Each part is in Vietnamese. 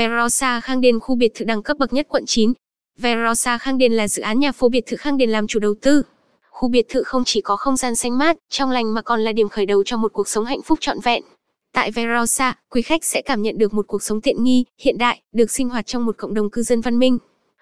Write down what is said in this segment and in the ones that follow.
Verosa Khang Điền khu biệt thự đẳng cấp bậc nhất quận 9. Verosa Khang Điền là dự án nhà phố biệt thự Khang Điền làm chủ đầu tư. Khu biệt thự không chỉ có không gian xanh mát, trong lành mà còn là điểm khởi đầu cho một cuộc sống hạnh phúc trọn vẹn. Tại Verosa, quý khách sẽ cảm nhận được một cuộc sống tiện nghi, hiện đại, được sinh hoạt trong một cộng đồng cư dân văn minh.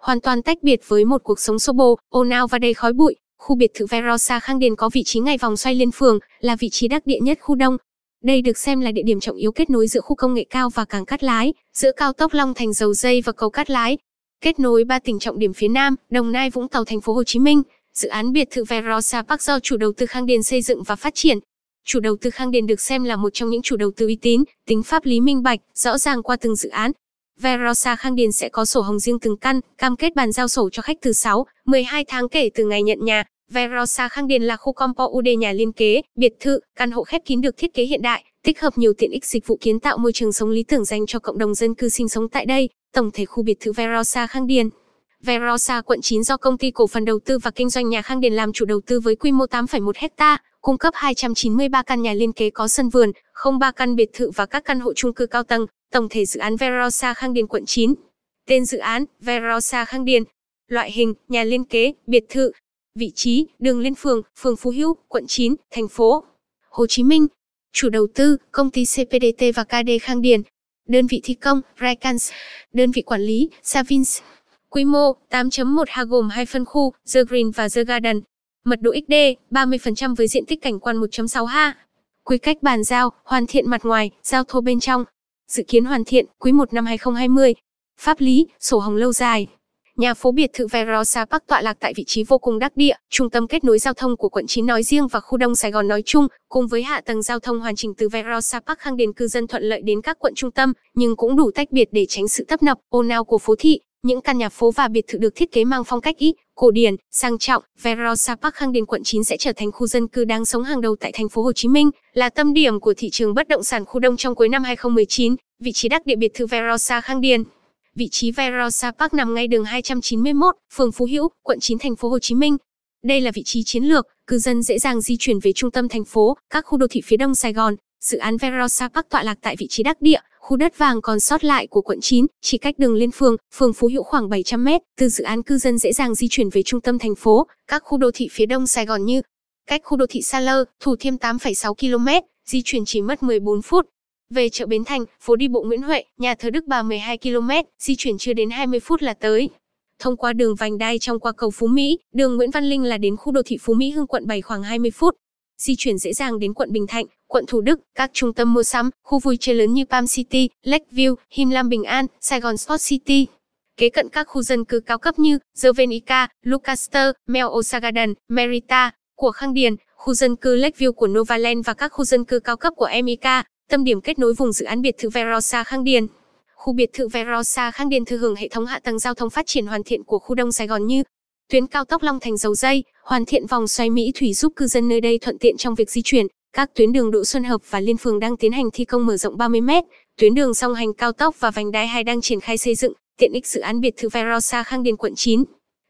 Hoàn toàn tách biệt với một cuộc sống xô bồ, ồn ào và đầy khói bụi, khu biệt thự Verosa Khang Điền có vị trí ngay vòng xoay liên phường, là vị trí đắc địa nhất khu đông. Đây được xem là địa điểm trọng yếu kết nối giữa khu công nghệ cao và cảng Cát Lái, giữa cao tốc Long Thành Dầu Dây và cầu Cát Lái. Kết nối ba tỉnh trọng điểm phía Nam, Đồng Nai, Vũng Tàu, thành phố Hồ Chí Minh. Dự án biệt thự Verosa Park do chủ đầu tư Khang Điền xây dựng và phát triển. Chủ đầu tư Khang Điền được xem là một trong những chủ đầu tư uy tín, tính pháp lý minh bạch, rõ ràng qua từng dự án. Verosa Khang Điền sẽ có sổ hồng riêng từng căn, cam kết bàn giao sổ cho khách từ 6, 12 tháng kể từ ngày nhận nhà. Verosa Khang Điền là khu compound nhà liên kế, biệt thự, căn hộ khép kín được thiết kế hiện đại, tích hợp nhiều tiện ích dịch vụ kiến tạo môi trường sống lý tưởng dành cho cộng đồng dân cư sinh sống tại đây. Tổng thể khu biệt thự Verosa Khang Điền Verosa quận 9 do công ty cổ phần đầu tư và kinh doanh nhà Khang Điền làm chủ đầu tư với quy mô 8,1 hecta, cung cấp 293 căn nhà liên kế có sân vườn, 03 căn biệt thự và các căn hộ chung cư cao tầng, tổng thể dự án Verosa Khang Điền quận 9. Tên dự án Verosa Khang Điền. Loại hình nhà liên kế, biệt thự. Vị trí đường Liên Phường, phường Phú Hữu, quận 9, thành phố Hồ Chí Minh. Chủ đầu tư công ty CPDT và KD Khang Điền. Đơn vị thi công Raikans. Đơn vị quản lý Savins. Quy mô 8.1 ha gồm hai phân khu, The Green và The Garden. Mật độ XD 30% với diện tích cảnh quan 1.6 ha. Quy cách bàn giao, hoàn thiện mặt ngoài, giao thô bên trong. Dự kiến hoàn thiện quý 1 năm 2020. Pháp lý, sổ hồng lâu dài. Nhà phố biệt thự Verosa Park tọa lạc tại vị trí vô cùng đắc địa, trung tâm kết nối giao thông của quận 9 nói riêng và khu đông Sài Gòn nói chung, cùng với hạ tầng giao thông hoàn chỉnh từ Verosa Park khang đến cư dân thuận lợi đến các quận trung tâm, nhưng cũng đủ tách biệt để tránh sự tấp nập, ồn ào của phố thị. Những căn nhà phố và biệt thự được thiết kế mang phong cách ít, cổ điển, sang trọng, Verosa Park Khang Điền quận 9 sẽ trở thành khu dân cư đang sống hàng đầu tại thành phố Hồ Chí Minh, là tâm điểm của thị trường bất động sản khu đông trong cuối năm 2019, vị trí đắc địa biệt thự Verosa Khang Điền. Vị trí Verosa Park nằm ngay đường 291, phường Phú Hữu, quận 9 thành phố Hồ Chí Minh. Đây là vị trí chiến lược, cư dân dễ dàng di chuyển về trung tâm thành phố, các khu đô thị phía đông Sài Gòn. Dự án Verosa Park tọa lạc tại vị trí đắc địa, Khu đất vàng còn sót lại của quận 9, chỉ cách đường Liên Phương, phường Phú Hữu khoảng 700 mét, từ dự án cư dân dễ dàng di chuyển về trung tâm thành phố, các khu đô thị phía đông Sài Gòn như cách khu đô thị Sa Lơ, Thủ Thiêm 8,6 km, di chuyển chỉ mất 14 phút. Về chợ Bến Thành, phố đi bộ Nguyễn Huệ, nhà thờ Đức Bà 12 km, di chuyển chưa đến 20 phút là tới. Thông qua đường vành đai trong qua cầu Phú Mỹ, đường Nguyễn Văn Linh là đến khu đô thị Phú Mỹ Hưng quận 7 khoảng 20 phút di chuyển dễ dàng đến quận Bình Thạnh, quận Thủ Đức, các trung tâm mua sắm, khu vui chơi lớn như Palm City, Lakeview, Him Lam Bình An, Sài Gòn Sport City. Kế cận các khu dân cư cao cấp như The Venica, Lucaster, Mel Osa Garden, Merita, của Khang Điền, khu dân cư Lakeview của Novaland và các khu dân cư cao cấp của emica tâm điểm kết nối vùng dự án biệt thự Verosa Khang Điền. Khu biệt thự Verosa Khang Điền thừa hưởng hệ thống hạ tầng giao thông phát triển hoàn thiện của khu Đông Sài Gòn như tuyến cao tốc Long Thành Dầu Dây, hoàn thiện vòng xoay Mỹ Thủy giúp cư dân nơi đây thuận tiện trong việc di chuyển. Các tuyến đường Đỗ Xuân Hợp và Liên Phường đang tiến hành thi công mở rộng 30 m, tuyến đường song hành cao tốc và vành đai 2 đang triển khai xây dựng, tiện ích dự án biệt thự Verosa Khang Điền quận 9.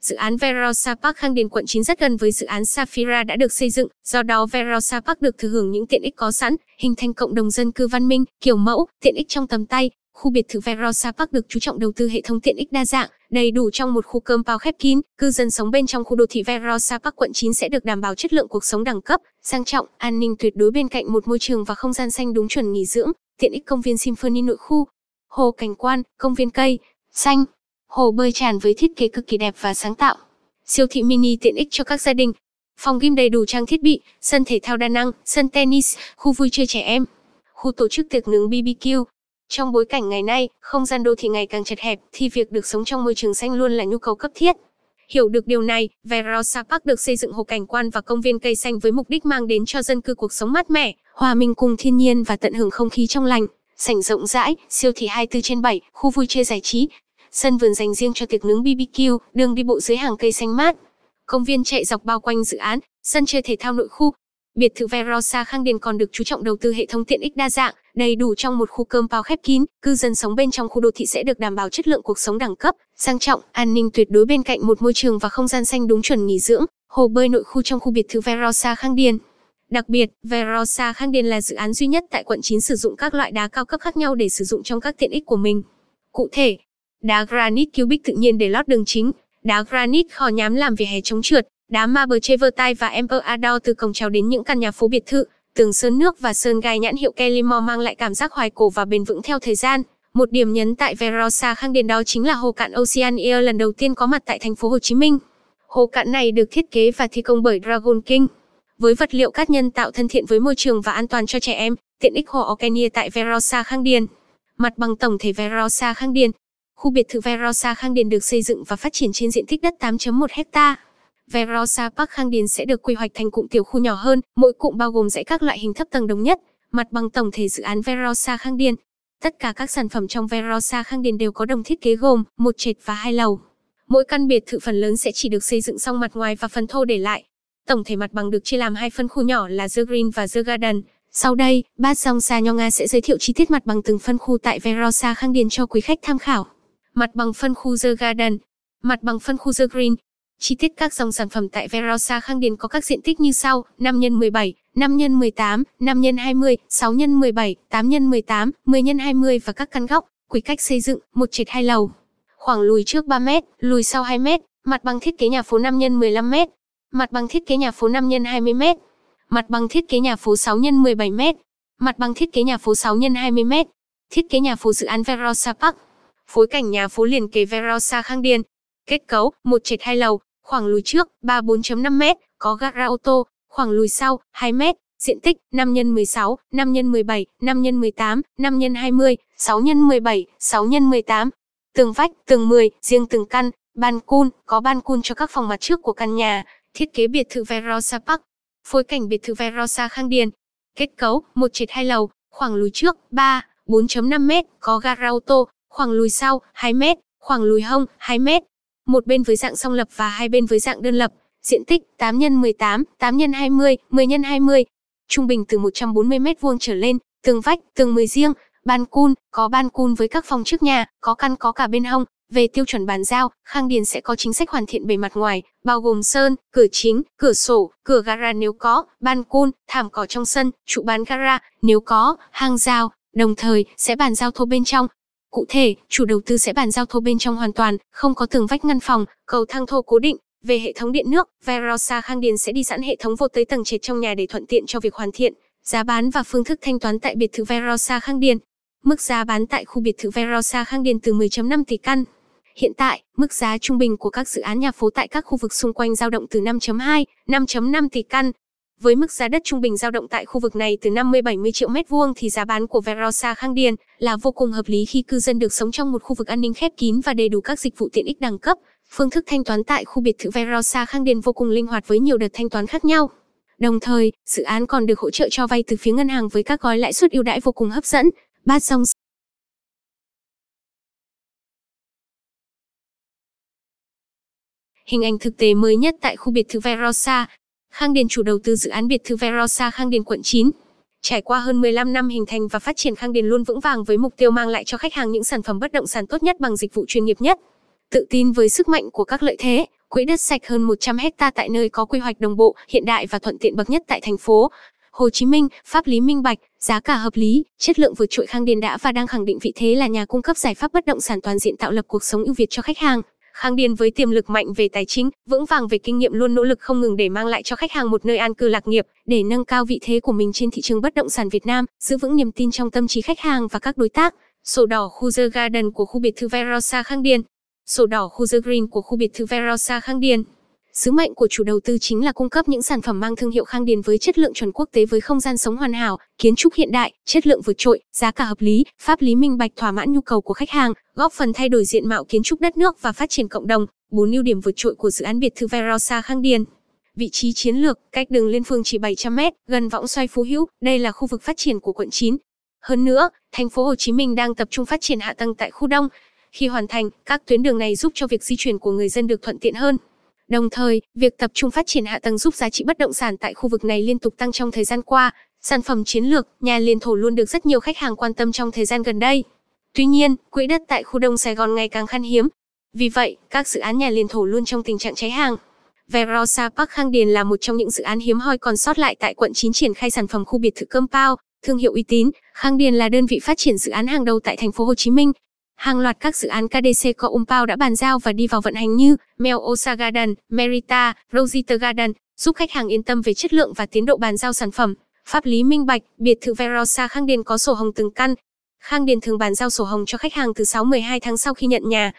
Dự án Verosa Park Khang Điền quận 9 rất gần với dự án Safira đã được xây dựng, do đó Verosa Park được thừa hưởng những tiện ích có sẵn, hình thành cộng đồng dân cư văn minh, kiểu mẫu, tiện ích trong tầm tay, Khu biệt thự Verosa Park được chú trọng đầu tư hệ thống tiện ích đa dạng, đầy đủ trong một khu compound khép kín. Cư dân sống bên trong khu đô thị Verosa Park quận 9 sẽ được đảm bảo chất lượng cuộc sống đẳng cấp, sang trọng, an ninh tuyệt đối bên cạnh một môi trường và không gian xanh đúng chuẩn nghỉ dưỡng, tiện ích công viên Symphony nội khu, hồ cảnh quan, công viên cây, xanh, hồ bơi tràn với thiết kế cực kỳ đẹp và sáng tạo. Siêu thị mini tiện ích cho các gia đình, phòng gym đầy đủ trang thiết bị, sân thể thao đa năng, sân tennis, khu vui chơi trẻ em, khu tổ chức tiệc nướng BBQ, trong bối cảnh ngày nay, không gian đô thị ngày càng chật hẹp, thì việc được sống trong môi trường xanh luôn là nhu cầu cấp thiết. Hiểu được điều này, Verosa Park được xây dựng hồ cảnh quan và công viên cây xanh với mục đích mang đến cho dân cư cuộc sống mát mẻ, hòa mình cùng thiên nhiên và tận hưởng không khí trong lành. Sảnh rộng rãi, siêu thị 24 trên 7, khu vui chơi giải trí, sân vườn dành riêng cho tiệc nướng BBQ, đường đi bộ dưới hàng cây xanh mát. Công viên chạy dọc bao quanh dự án, sân chơi thể thao nội khu, Biệt thự Verosa Khang Điền còn được chú trọng đầu tư hệ thống tiện ích đa dạng, đầy đủ trong một khu cơm bao khép kín, cư dân sống bên trong khu đô thị sẽ được đảm bảo chất lượng cuộc sống đẳng cấp, sang trọng, an ninh tuyệt đối bên cạnh một môi trường và không gian xanh đúng chuẩn nghỉ dưỡng, hồ bơi nội khu trong khu biệt thự Verosa Khang Điền. Đặc biệt, Verosa Khang Điền là dự án duy nhất tại quận 9 sử dụng các loại đá cao cấp khác nhau để sử dụng trong các tiện ích của mình. Cụ thể, đá granite cubic tự nhiên để lót đường chính, đá granite kho nhám làm vỉa hè chống trượt, đá marble chevertai và Emperor Ador từ cổng trèo đến những căn nhà phố biệt thự, tường sơn nước và sơn gai nhãn hiệu Kellymore mang lại cảm giác hoài cổ và bền vững theo thời gian. Một điểm nhấn tại Verosa Khang Điền đó chính là hồ cạn Oceania lần đầu tiên có mặt tại thành phố Hồ Chí Minh. Hồ cạn này được thiết kế và thi công bởi Dragon King. Với vật liệu cát nhân tạo thân thiện với môi trường và an toàn cho trẻ em, tiện ích hồ Okenia tại Verosa Khang Điền. Mặt bằng tổng thể Verosa Khang Điền. Khu biệt thự Verosa Khang Điền được xây dựng và phát triển trên diện tích đất 8.1 hecta. Verosa Park Khang Điền sẽ được quy hoạch thành cụm tiểu khu nhỏ hơn, mỗi cụm bao gồm dãy các loại hình thấp tầng đồng nhất. Mặt bằng tổng thể dự án Verosa Khang Điền. Tất cả các sản phẩm trong Verosa Khang Điền đều có đồng thiết kế gồm một trệt và hai lầu. Mỗi căn biệt thự phần lớn sẽ chỉ được xây dựng xong mặt ngoài và phần thô để lại. Tổng thể mặt bằng được chia làm hai phân khu nhỏ là The Green và The Garden. Sau đây, Bát Song Sa Nho Nga sẽ giới thiệu chi tiết mặt bằng từng phân khu tại Verosa Khang Điền cho quý khách tham khảo. Mặt bằng phân khu The Garden, mặt bằng phân khu The Green. Chi tiết các dòng sản phẩm tại Verosa Khang Điền có các diện tích như sau: 5 x 17, 5 x 18, 5 x 20, 6 x 17, 8 x 18, 10 x 20 và các căn góc. Quy cách xây dựng: một trệt hai lầu. Khoảng lùi trước 3 m, lùi sau 2 m, mặt bằng thiết kế nhà phố 5 x 15 m, mặt bằng thiết kế nhà phố 5 x 20 m, mặt bằng thiết kế nhà phố 6 x 17 m, mặt bằng thiết kế nhà phố 6 x 20 m, thiết kế nhà phố dự án Verosa Park. Phối cảnh nhà phố liền kề Verosa Khang Điền. Kết cấu, một trệt hai lầu, khoảng lùi trước 34.5 m, có gara ô tô, khoảng lùi sau 2 m, diện tích 5 x 16, 5 x 17, 5 x 18, 5 x 20, 6 x 17, 6 x 18. Tường vách, tường 10, riêng từng căn, ban cun, có ban cun cho các phòng mặt trước của căn nhà, thiết kế biệt thự Verosa Park. Phối cảnh biệt thự Verosa Khang Điền. Kết cấu, một trệt hai lầu, khoảng lùi trước 3, 4.5 m, có gara ô tô, khoảng lùi sau 2 m, khoảng lùi hông 2 m. Một bên với dạng song lập và hai bên với dạng đơn lập. Diện tích 8 x 18, 8 x 20, 10 x 20. Trung bình từ 140 m2 trở lên, tường vách, tường 10 riêng, ban cun, có ban cun với các phòng trước nhà, có căn có cả bên hông. Về tiêu chuẩn bàn giao, Khang Điền sẽ có chính sách hoàn thiện bề mặt ngoài, bao gồm sơn, cửa chính, cửa sổ, cửa gara nếu có, ban cun, thảm cỏ trong sân, trụ bán gara nếu có, hang rào, đồng thời sẽ bàn giao thô bên trong. Cụ thể, chủ đầu tư sẽ bàn giao thô bên trong hoàn toàn, không có tường vách ngăn phòng, cầu thang thô cố định. Về hệ thống điện nước, Verosa Khang Điền sẽ đi sẵn hệ thống vô tới tầng trệt trong nhà để thuận tiện cho việc hoàn thiện. Giá bán và phương thức thanh toán tại biệt thự Verosa Khang Điền. Mức giá bán tại khu biệt thự Verosa Khang Điền từ 10.5 tỷ căn. Hiện tại, mức giá trung bình của các dự án nhà phố tại các khu vực xung quanh dao động từ 5.2, 5.5 tỷ căn. Với mức giá đất trung bình dao động tại khu vực này từ 50-70 triệu mét vuông thì giá bán của Verosa Khang Điền là vô cùng hợp lý khi cư dân được sống trong một khu vực an ninh khép kín và đầy đủ các dịch vụ tiện ích đẳng cấp. Phương thức thanh toán tại khu biệt thự Verosa Khang Điền vô cùng linh hoạt với nhiều đợt thanh toán khác nhau. Đồng thời, dự án còn được hỗ trợ cho vay từ phía ngân hàng với các gói lãi suất ưu đãi vô cùng hấp dẫn. Bát song Hình ảnh thực tế mới nhất tại khu biệt thự Verosa. Khang Điền chủ đầu tư dự án biệt thự Verosa Khang Điền quận 9. Trải qua hơn 15 năm hình thành và phát triển Khang Điền luôn vững vàng với mục tiêu mang lại cho khách hàng những sản phẩm bất động sản tốt nhất bằng dịch vụ chuyên nghiệp nhất. Tự tin với sức mạnh của các lợi thế, quỹ đất sạch hơn 100 hecta tại nơi có quy hoạch đồng bộ, hiện đại và thuận tiện bậc nhất tại thành phố. Hồ Chí Minh, pháp lý minh bạch, giá cả hợp lý, chất lượng vượt trội Khang Điền đã và đang khẳng định vị thế là nhà cung cấp giải pháp bất động sản toàn diện tạo lập cuộc sống ưu việt cho khách hàng. Khang Điền với tiềm lực mạnh về tài chính, vững vàng về kinh nghiệm luôn nỗ lực không ngừng để mang lại cho khách hàng một nơi an cư lạc nghiệp, để nâng cao vị thế của mình trên thị trường bất động sản Việt Nam, giữ vững niềm tin trong tâm trí khách hàng và các đối tác. Sổ đỏ khu The Garden của khu biệt thự Verosa Khang Điền. Sổ đỏ khu The Green của khu biệt thự Verosa Khang Điền. Sứ mệnh của chủ đầu tư chính là cung cấp những sản phẩm mang thương hiệu Khang Điền với chất lượng chuẩn quốc tế với không gian sống hoàn hảo, kiến trúc hiện đại, chất lượng vượt trội, giá cả hợp lý, pháp lý minh bạch thỏa mãn nhu cầu của khách hàng, góp phần thay đổi diện mạo kiến trúc đất nước và phát triển cộng đồng. Bốn ưu điểm vượt trội của dự án biệt thự Verosa Khang Điền. Vị trí chiến lược, cách đường liên phương chỉ 700 m, gần võng xoay Phú Hữu, đây là khu vực phát triển của quận 9. Hơn nữa, thành phố Hồ Chí Minh đang tập trung phát triển hạ tầng tại khu đông. Khi hoàn thành, các tuyến đường này giúp cho việc di chuyển của người dân được thuận tiện hơn. Đồng thời, việc tập trung phát triển hạ tầng giúp giá trị bất động sản tại khu vực này liên tục tăng trong thời gian qua. Sản phẩm chiến lược, nhà liền thổ luôn được rất nhiều khách hàng quan tâm trong thời gian gần đây. Tuy nhiên, quỹ đất tại khu đông Sài Gòn ngày càng khan hiếm. Vì vậy, các dự án nhà liền thổ luôn trong tình trạng cháy hàng. Verosa Park Khang Điền là một trong những dự án hiếm hoi còn sót lại tại quận 9 triển khai sản phẩm khu biệt thự Compound, thương hiệu uy tín. Khang Điền là đơn vị phát triển dự án hàng đầu tại thành phố Hồ Chí Minh. Hàng loạt các dự án KDC có Umpao đã bàn giao và đi vào vận hành như Melosa Garden, Merita, Rosita Garden, giúp khách hàng yên tâm về chất lượng và tiến độ bàn giao sản phẩm. Pháp lý minh bạch, biệt thự Verosa Khang Điền có sổ hồng từng căn. Khang Điền thường bàn giao sổ hồng cho khách hàng từ 6-12 tháng sau khi nhận nhà.